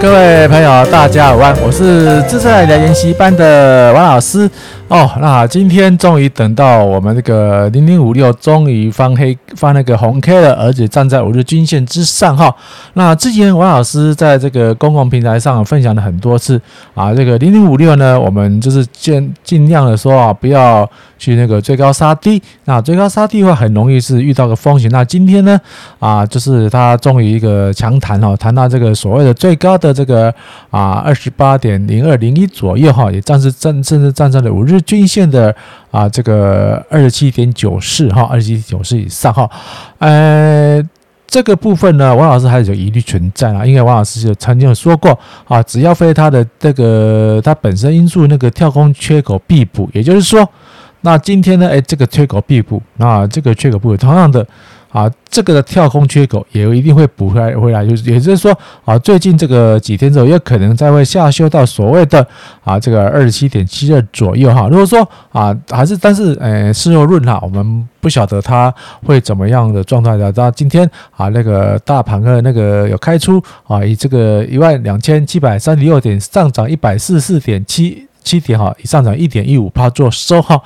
各位朋友，大家好，我是自在的研习班的王老师哦。那今天终于等到我们这个零零五六终于翻黑翻那个红 K 了，而且站在五日均线之上哈。那之前王老师在这个公共平台上分享了很多次啊，这个零零五六呢，我们就是尽尽量的说啊，不要去那个追高杀低。那追高杀低的话，很容易是遇到个风险。那今天呢啊，就是它终于一个强弹哈，弹到这个所谓的。最高的这个啊二十八点零二零一左右哈，也暂时站甚至站在了五日均线的啊这个二十七点九四哈，二十七点九四以上哈。呃，这个部分呢，王老师还是有疑虑存在啊，因为王老师就曾经有说过啊，只要非它的这个它本身因素那个跳空缺口必补，也就是说，那今天呢，哎，这个缺口必补，那这个缺口不补，同样的。啊，这个的跳空缺口也一定会补回来，回来就是，也就是说，啊，最近这个几天之后，也可能再会下修到所谓的啊，这个二十七点七二左右哈。如果说啊，还是但是呃，事后论哈，我们不晓得它会怎么样的状态的。到今天啊，那个大盘的那个有开出啊，以这个一万两千七百三十六点上涨一百四十四点七。七点哈，以上涨一点一五趴做收哈。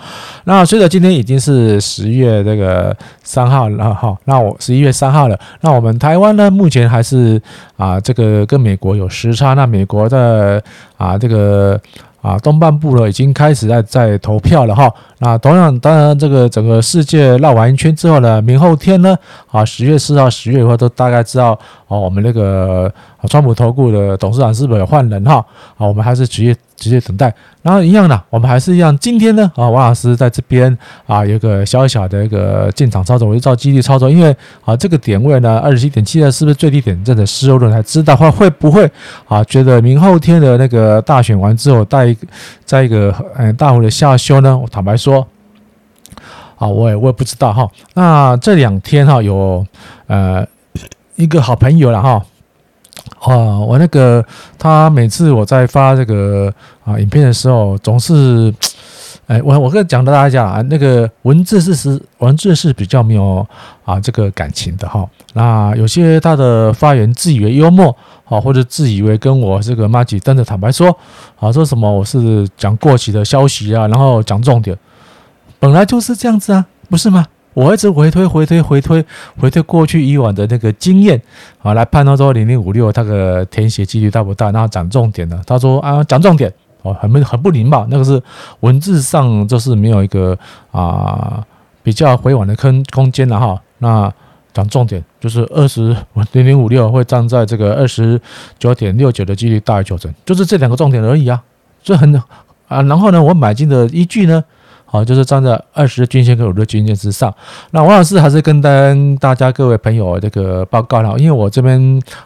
那随着今天已经是十月这个三号了哈，那我十一月三号了。那我们台湾呢，目前还是啊，这个跟美国有时差。那美国的啊，这个。啊，东半部呢已经开始在在投票了哈。那同样，当然这个整个世界绕完一圈之后呢，明后天呢，啊，十月四号、十月以后都大概知道哦，我们那个川普投顾的董事长是不是有换人哈？啊，我们还是直接直接等待。然后一样的，我们还是一样。今天呢，啊，王老师在这边啊，有个小小的一个进场操作，我就照纪律操作，因为啊，这个点位呢，二十七点七二是不是最低点？真的事后论才知道，会会不会啊？觉得明后天的那个大选完之后带。在一个嗯大幅的下修呢，我坦白说，啊，我也我也不知道哈。那这两天哈，有呃一个好朋友了哈，啊，我那个他每次我在发这个啊影片的时候，总是。哎，我我跟讲的大家讲啊，那个文字是是文字是比较没有啊这个感情的哈。那有些他的发言自以为幽默啊，或者自以为跟我这个麻吉真的坦白说啊，说什么我是讲过期的消息啊，然后讲重点，本来就是这样子啊，不是吗？我一直回推回推回推回推过去以往的那个经验啊，来判断说零零五六它的填写几率大不大，然后讲重点的，他说啊讲重点。哦，很不很不礼貌，那个是文字上就是没有一个啊比较回往的坑空间了哈。那讲重点就是二十零零五六会站在这个二十九点六九的几率大于九成，就是这两个重点而已啊。这很啊，然后呢，我买进的依据呢？好，就是站在二十日均线跟五日均线之上。那王老师还是跟大家各位朋友这个报告了，因为我这边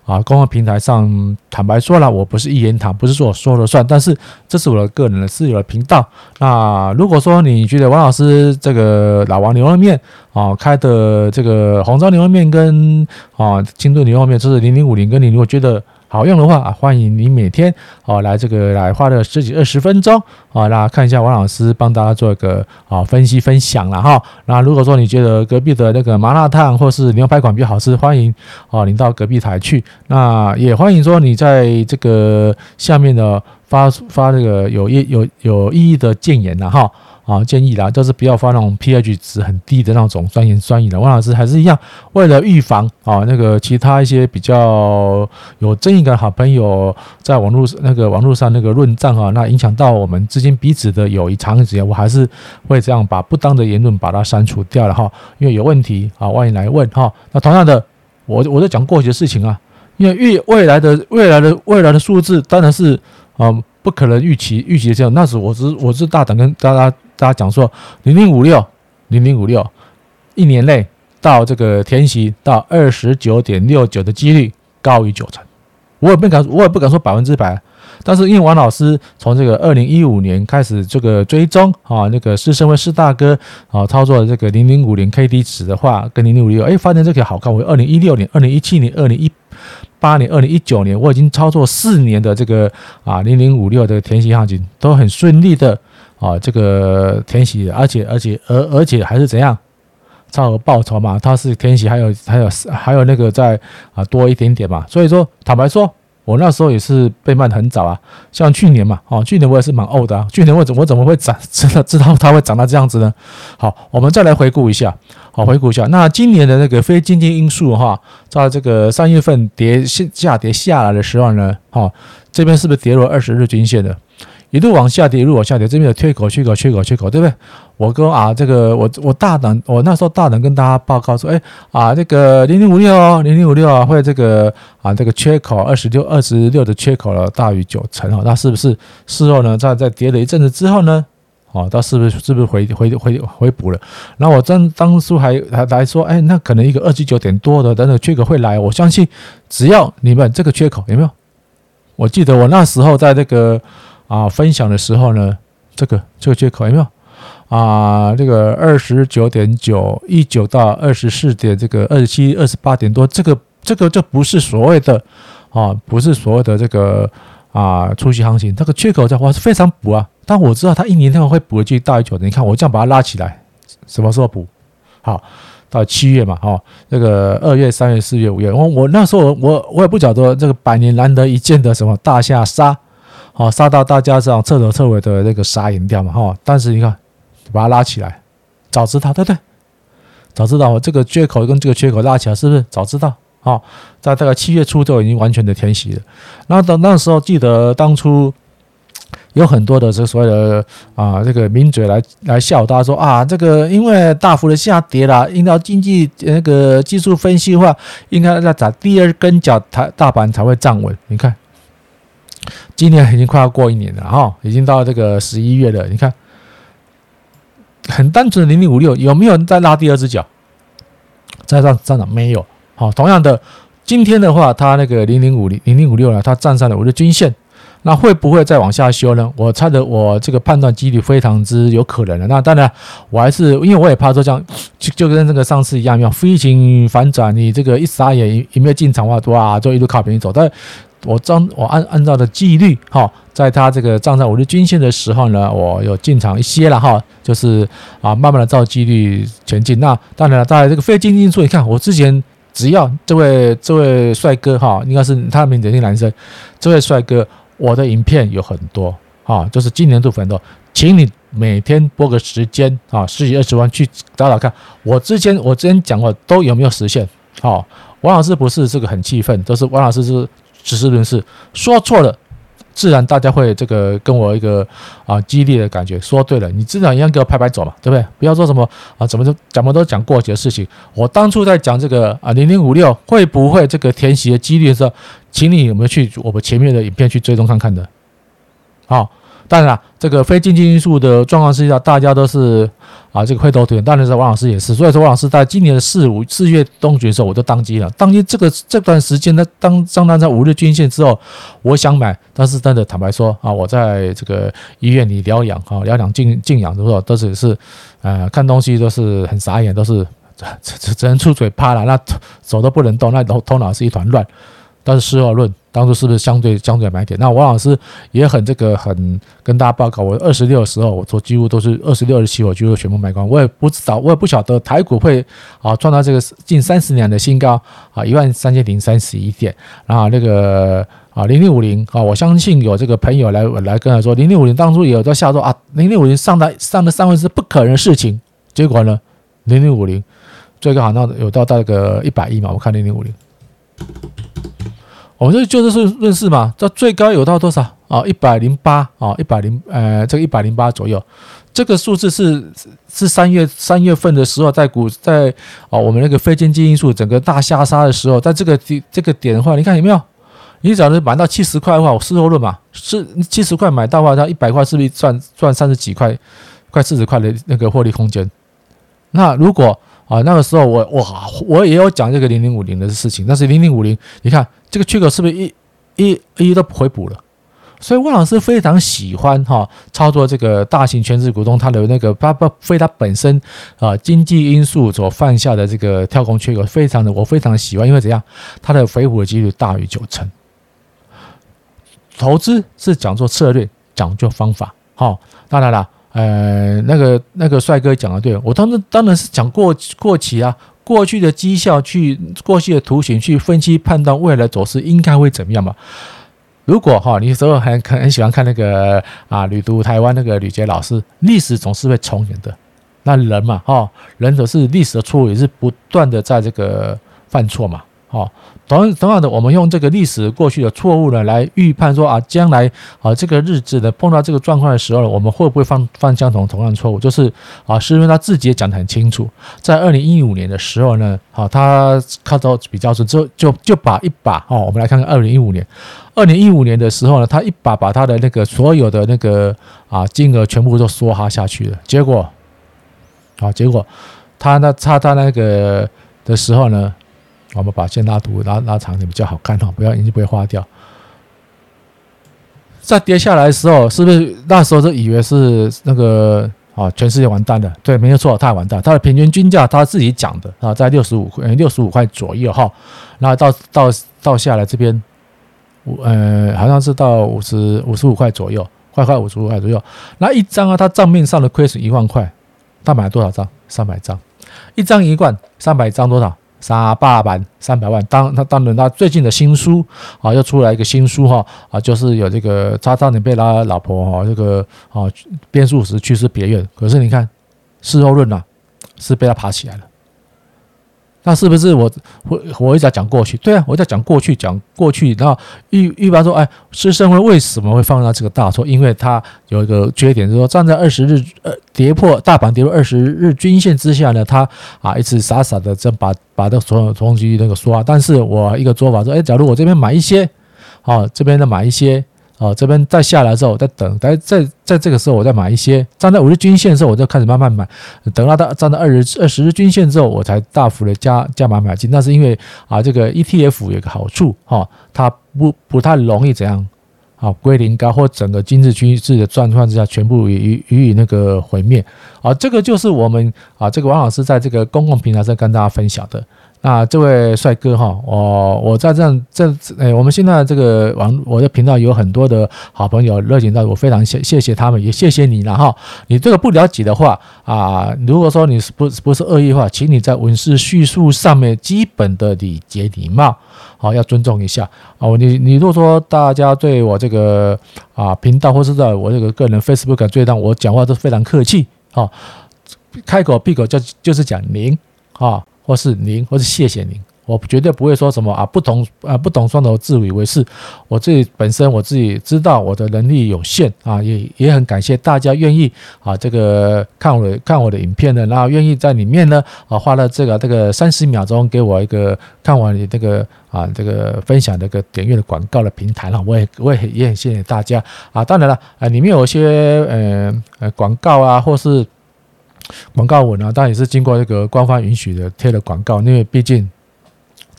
啊，公共平台上坦白说了，我不是一言堂，不是说我说了算，但是这是我的个人的私有的频道。那如果说你觉得王老师这个老王牛肉面啊开的这个红烧牛肉面跟啊清炖牛肉面，就是零零五零跟你如果觉得。好用的话，欢迎你每天哦来这个来花个十几二十分钟啊，那看一下王老师帮大家做一个啊分析分享了哈。那如果说你觉得隔壁的那个麻辣烫或是牛排馆比较好吃，欢迎啊您到隔壁台去。那也欢迎说你在这个下面的发发这个有意有有意义的建言了哈。啊，建议啦，就是不要发那种 pH 值很低的那种酸盐酸语的。王老师还是一样，为了预防啊，那个其他一些比较有争议的好朋友在网络那个网络上那个论战啊，那影响到我们之间彼此的友谊长久，我还是会这样把不当的言论把它删除掉了哈。因为有问题啊，欢迎来问哈。那同样的，我我在讲过去的事情啊，因为预未来的未来的未来的数字当然是啊，不可能预期预期的这样。那时我是我是大胆跟大家。大家讲说，零零五六，零零五六，一年内到这个填息到二十九点六九的几率高于九成，我也不敢，我也不敢说百分之百，但是因为王老师从这个二零一五年开始这个追踪啊，那个是身为四大哥啊操作这个零零五零 K D 值的话，跟零零五六，哎，发现这个好看。我二零一六年、二零一七年、二零一八年、二零一九年，我已经操作四年的这个啊零零五六的填息行情都很顺利的。啊，这个填息，而且而且而而且还是怎样，超额报酬嘛？它是填息，还有还有还有那个在啊多一点点嘛。所以说，坦白说我那时候也是被卖的很早啊，像去年嘛，哦，去年我也是蛮呕的啊。去年我怎我怎么会涨？知道知道它会涨到这样子呢？好，我们再来回顾一下，好，回顾一下。那今年的那个非经济因素哈，在这个三月份跌下下跌下来的时候呢，哈，这边是不是跌落二十日均线的？一路往下跌，一路往下跌，这边有缺口，缺口，缺口，缺口，对不对？我跟啊，这个我我大胆，我那时候大胆跟大家报告说，哎啊，这个零零五六哦，零零五六啊，会这个啊，这个缺口二十六，二十六的缺口了，大于九成哦，那是不是事后呢，在在跌了一阵子之后呢，哦，它是不是是不是回回回回补了？那我当当初还还来说，哎，那可能一个二十九点多的等等缺口会来，我相信只要你们这个缺口有没有？我记得我那时候在这个。啊，分享的时候呢，这个这个缺口有没有啊？这个二十九点九一九到二十四点，这个二十七二十八点多，这个这个就不是所谓的啊，不是所谓的这个啊初期行情，这个缺口在话是非常补啊。但我知道它一年内会补一句大于九的，你看我这样把它拉起来，什么时候补？好，到七月嘛，哈，这个二月、三月、四月、五月，我我那时候我我也不晓得这个百年难得一见的什么大下杀。好，杀到大家这样彻头彻尾的那个傻眼掉嘛哈！但是你看，把它拉起来，早知道对不对？早知道我这个缺口跟这个缺口拉起来，是不是早知道？好，在大概七月初就已经完全的填息了。然后等那时候，记得当初有很多的这所谓的啊，这个名嘴来来笑，大家说啊，这个因为大幅的下跌了，应该经济那个技术分析的话，应该在打第二根脚，台大盘才会站稳。你看。今年已经快要过一年了哈，已经到这个十一月了。你看，很单纯的零零五六有没有人在拉第二只脚？在上上涨没有？好，同样的，今天的话，它那个零零五零零零五六呢，它站上了我的均线，那会不会再往下修呢？我猜的，我这个判断几率非常之有可能的。那当然，我还是因为我也怕说这样，就就跟这个上次一样，要飞行反转，你这个一眨眼一没有进场的话，哇，就一路靠平走，但。我张我按按照的纪律哈，在它这个站上五日均线的时候呢，我有进场一些了哈，就是啊，慢慢的照纪律前进。那当然了，在这个非经济因素，你看我之前只要这位这位帅哥哈，应该是他的名字是男生，这位帅哥，我的影片有很多啊，就是今年度很多，请你每天播个时间啊，十几二十万去找找看，我之前我之前讲过都有没有实现？好，王老师不是这个很气愤，都是王老师是。实事论事，说错了，自然大家会这个跟我一个啊激烈的感觉。说对了，你至少一样给我拍拍走嘛，对不对？不要说什么啊，怎么都怎么都讲过去的事情。我当初在讲这个啊零零五六会不会这个填写的几率的时候，请你有没有去我们前面的影片去追踪看看的？好。当然了，这个非经济因素的状况之下，大家都是啊，这个灰头土脸。当然是王老师也是，所以说王老师在今年的四五四月中旬的时候，我就当机了。当机这个这段时间呢，当上当在五日均线之后，我想买，但是真的坦白说啊，我在这个医院里疗养啊，疗养静静养的时候，都是是呃看东西都是很傻眼，都是只只只能出嘴趴了，那手都不能动，那头头脑是一团乱。但是事后论，当初是不是相对相对买点？那王老师也很这个很跟大家报告，我二十六的时候，我说几乎都是二十六日期，我几乎全部卖光。我也不知道，我也不晓得台股会啊创造这个近三十年的新高啊一万三千零三十一点。然后那个啊零零五零啊，我相信有这个朋友来来跟他说，零零五零当初也有在下说啊，零零五零上的上的三位是不可能的事情。结果呢，零零五零最高好像有到大概一百亿嘛，我看零零五零。我们这就是论事嘛，这最高有到多少啊？一百零八啊，一百零呃，这个一百零八左右，这个数字是是三月三月份的时候，在股在啊我们那个非经济因素整个大下杀的时候，在这个点这个点的话，你看有没有？你只要是买到七十块的话，我事后论嘛，是七十块买到的话，它一百块是不是赚赚三十几块，快四十块的那个获利空间？那如果啊，那个时候我我我也有讲这个零零五零的事情，但是零零五零，你看这个缺口是不是一一一都回补了？所以汪老师非常喜欢哈操作这个大型全职股东他的那个不不非他本身啊经济因素所犯下的这个跳空缺口，非常的我非常喜欢，因为怎样，它的回补的几率大于九成。投资是讲究策略，讲究方法，好，当然了。呃，那个那个帅哥讲的对，我当时当然是讲过过期啊，过去的绩效去过去的图形去分析判断未来走势应该会怎么样嘛。如果哈，你有时候很很很喜欢看那个啊，旅途台湾那个吕杰老师，历史总是会重演的。那人嘛，哈，人总是历史的错误，也是不断的在这个犯错嘛，哦。同同样的，我们用这个历史过去的错误呢，来预判说啊，将来啊这个日子呢碰到这个状况的时候呢，我们会不会犯犯相同同样错误？就是啊，是因为他自己也讲得很清楚，在二零一五年的时候呢，啊，他看到比较是之后，就就把一把哦，我们来看看二零一五年，二零一五年的时候呢，他一把把他的那个所有的那个啊金额全部都梭哈下去了，结果。啊，结果他那他他那个的时候呢，我们把线拉图拉拉长点比较好看哈，不要眼睛不会花掉。在跌下来的时候，是不是那时候就以为是那个啊，全世界完蛋了？对，没有错，他也完蛋。他的平均均价他自己讲的啊，在六十五块六十五块左右哈，然后到到到下来这边五呃，好像是到五十五十五块左右，快快五十五块左右。那一张啊，他账面上的亏损一万块。他买了多少张？三百张，一张一万，三百张多少？三百万，三百万。当他当然，他最近的新书啊，又出来一个新书哈啊，就是有这个他当年被他老婆哈这个啊变速时去世别院。可是你看事后论呐，是被他爬起来了。那是不是我我我一直在讲过去？对啊，我在讲过去，讲过去。然后一一般说，哎，施升辉为什么会犯到这个大错？因为他有一个缺点，就是说站在二十日呃跌破大盘跌破二十日均线之下呢，他啊一直傻傻的在把把这所有东西那个刷。但是我一个做法说，哎，假如我这边买一些，好，这边的买一些。哦，这边再下来之后，再等，在在在这个时候，我再买一些。站在五日均线的时候，我就开始慢慢买。等到它站在二十二十日均线之后，我才大幅的加加码买进。那是因为啊，这个 ETF 有个好处哈，它不不太容易怎样啊归零高，或整个经济趋势的转换之下，全部予予以那个毁灭。啊，这个就是我们啊，这个王老师在这个公共平台上跟大家分享的。那这位帅哥哈，我我在这样这诶，我们现在这个网我的频道有很多的好朋友热情到，我非常谢谢谢他们，也谢谢你了哈。你这个不了解的话啊，如果说你是不不是恶意的话，请你在文字叙述上面基本的礼节礼貌，好要尊重一下啊。你你如果说大家对我这个啊频道或是在我这个个人 Facebook 追到我讲话都非常客气啊，开口闭口就就是讲您啊。或是您，或是谢谢您，我绝对不会说什么啊，不懂啊，不懂双头自以为是。我自己本身我自己知道我的能力有限啊，也也很感谢大家愿意啊，这个看我看我的影片呢，然后愿意在里面呢啊花了这个这个三十秒钟给我一个看完你这个啊这个分享这个点阅的广告的平台了，我也我也也很谢谢大家啊。当然了啊，里面有一些呃呃广告啊，或是。广告文啊，当然也是经过这个官方允许的贴了广告，因为毕竟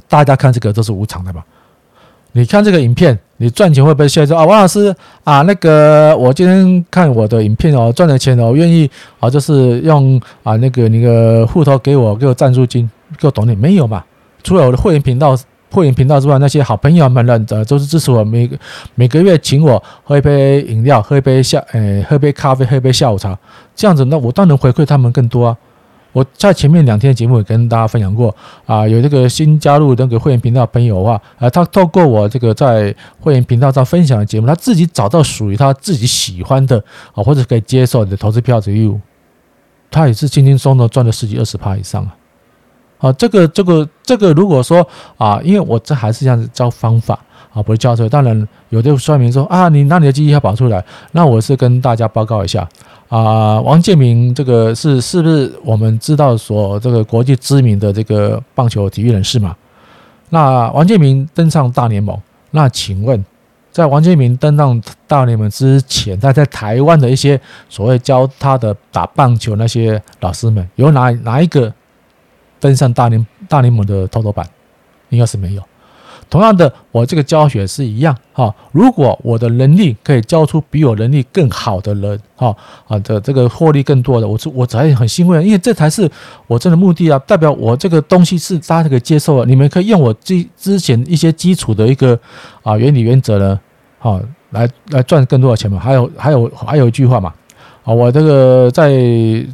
大家看这个都是无偿的嘛。你看这个影片，你赚钱会不会现在说啊？王老师啊，那个我今天看我的影片哦，赚了钱哦，愿意啊，就是用啊那个那个户头给我给我赞助金，给我懂点没有嘛？除了我的会员频道。会员频道之外，那些好朋友们呢，呃，都是支持我，每个每个月请我喝一杯饮料，喝一杯下，呃，喝杯咖啡，喝一杯下午茶，这样子，那我当然回馈他们更多啊。我在前面两天节目也跟大家分享过啊，有这个新加入那个会员频道朋友的话，啊，他透过我这个在会员频道上分享的节目，他自己找到属于他自己喜欢的啊，或者可以接受的投资票子业务，他也是轻轻松松赚了十几二十趴以上啊。啊，这个这个这个，如果说啊，因为我这还是这样子教方法啊，不是教这。当然有的说明说啊，你拿你的记忆要保出来，那我是跟大家报告一下啊，王建民这个是是不是我们知道说这个国际知名的这个棒球体育人士嘛？那王建民登上大联盟，那请问在王建民登上大联盟之前，他在台湾的一些所谓教他的打棒球那些老师们，有哪哪一个？登上大联大联盟的头头板，应该是没有。同样的，我这个教学是一样哈。如果我的能力可以教出比我能力更好的人，哈啊的这个获利更多的，我是我才很欣慰，因为这才是我真的目的啊。代表我这个东西是大家可以接受的，你们可以用我之之前一些基础的一个啊原理原则呢，好来来赚更多的钱嘛。还有还有还有一句话嘛。啊，我这个在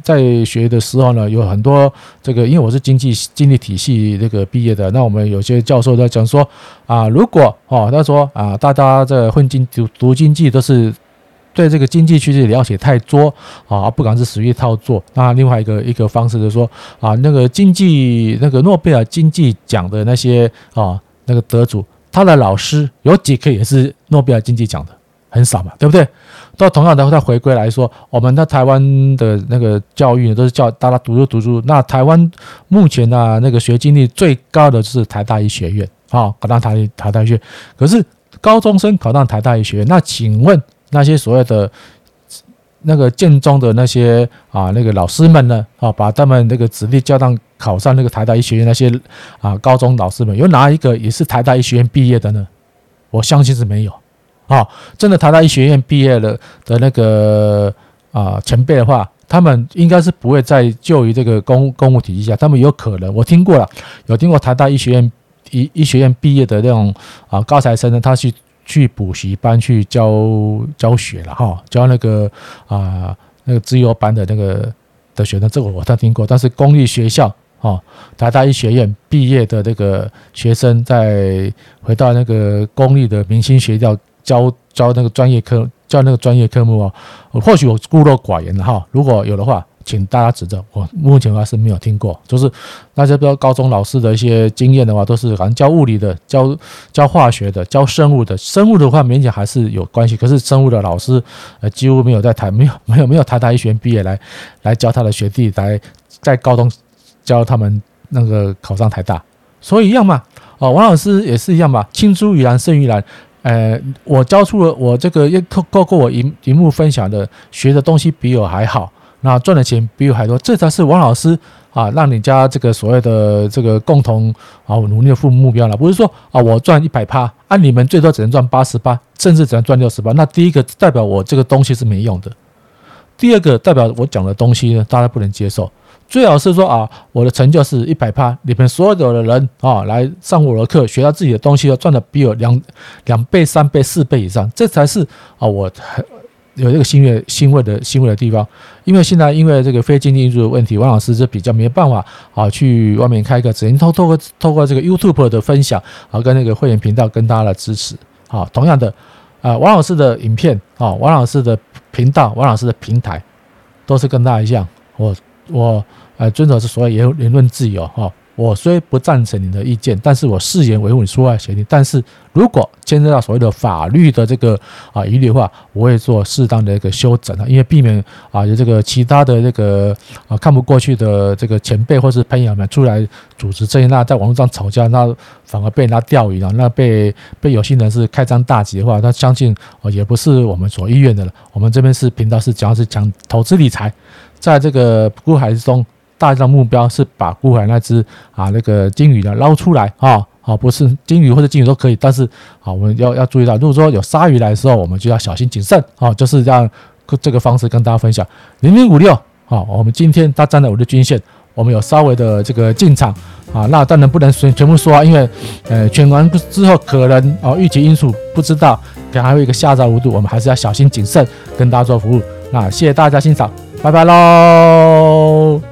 在学的时候呢，有很多这个，因为我是经济经济体系这个毕业的，那我们有些教授在讲说啊，如果哦，他说啊，大家在混经读读经济都是对这个经济趋势了解太多啊，不敢是实际操作。那另外一个一个方式就是说啊，那个经济那个诺贝尔经济奖的那些啊那个得主，他的老师有几个也是诺贝尔经济奖的，很少嘛，对不对？到同样的，再回归来说，我们在台湾的那个教育都是叫大家读书读书。那台湾目前呢，那个学经历最高的就是台大医学院啊，考上台台大医学院。可是高中生考上台大医学院，那请问那些所谓的那个建中的那些啊那个老师们呢？啊，把他们那个子弟教上考上那个台大医学院那些啊高中老师们，有哪一个也是台大医学院毕业的呢？我相信是没有。哦，真的台大医学院毕业了的那个啊前辈的话，他们应该是不会再就于这个公公务体系下，他们有可能我听过了，有听过台大医学院医医学院毕业的那种啊高材生呢，他去去补习班去教教学了哈，教那个啊那个资优班的那个的学生，这个我倒听过，但是公立学校啊台大医学院毕业的那个学生再回到那个公立的明星学校。教教那个专业科，教那个专业科目哦，或许我孤陋寡言了哈。如果有的话，请大家指正。我目前的话是没有听过，就是大家不知道高中老师的一些经验的话，都是好像教物理的、教教化学的、教生物的。生物的话勉强还是有关系，可是生物的老师呃几乎没有在台，没有 没有没有台大医学院毕业来来教他的学弟来在高中教他们那个考上台大，所以一样嘛。哦，王老师也是一样嘛，青出于蓝胜于蓝。呃，我教出了我这个也透过我荧荧幕分享的学的东西比我还好，那赚的钱比我还多，这才是王老师啊，让你家这个所谓的这个共同啊努力的父母目标了。不是说啊我赚一百趴，啊你们最多只能赚八十八，甚至只能赚六十八。那第一个代表我这个东西是没用的，第二个代表我讲的东西呢，大家不能接受。最好是说啊，我的成就是一百趴，你们所有的人啊来上我的课，学到自己的东西，要赚的比我两两倍、三倍、四倍以上，这才是啊我有这个欣慰、欣慰的欣慰的地方。因为现在因为这个非经济因素的问题，王老师就比较没办法啊去外面开个，只能透透过透过这个 YouTube 的分享啊，跟那个会员频道跟大家的支持啊。同样的啊，王老师的影片啊，王老师的频道，王老师的平台，都是跟大家一样，我我。呃，遵守是所谓言言论自由哈。我虽不赞成你的意见，但是我誓言维护你说话权利。但是如果牵涉到所谓的法律的这个啊疑虑的话，我会做适当的一个修整啊，因为避免啊有这个其他的这个啊看不过去的这个前辈或是朋友们出来主持正义，那在网络上吵架，那反而被人家钓鱼了，那被被有心人士开张大吉的话，那相信啊也不是我们所意愿的了。我们这边是频道是主要是讲投资理财，在这个股海之中。大致的目标是把股海那只啊那个鲸鱼呢捞出来啊，好，不是鲸鱼或者鲸鱼都可以，但是啊我们要要注意到，如果说有鲨鱼来的时候，我们就要小心谨慎啊，就是这样这个方式跟大家分享。零零五六啊，我们今天它站在我的均线，我们有稍微的这个进场啊，那当然不能全全部说啊，因为呃选完之后可能啊预期因素不知道，可能还有一个下杀弧度，我们还是要小心谨慎跟大家做服务。那谢谢大家欣赏，拜拜喽。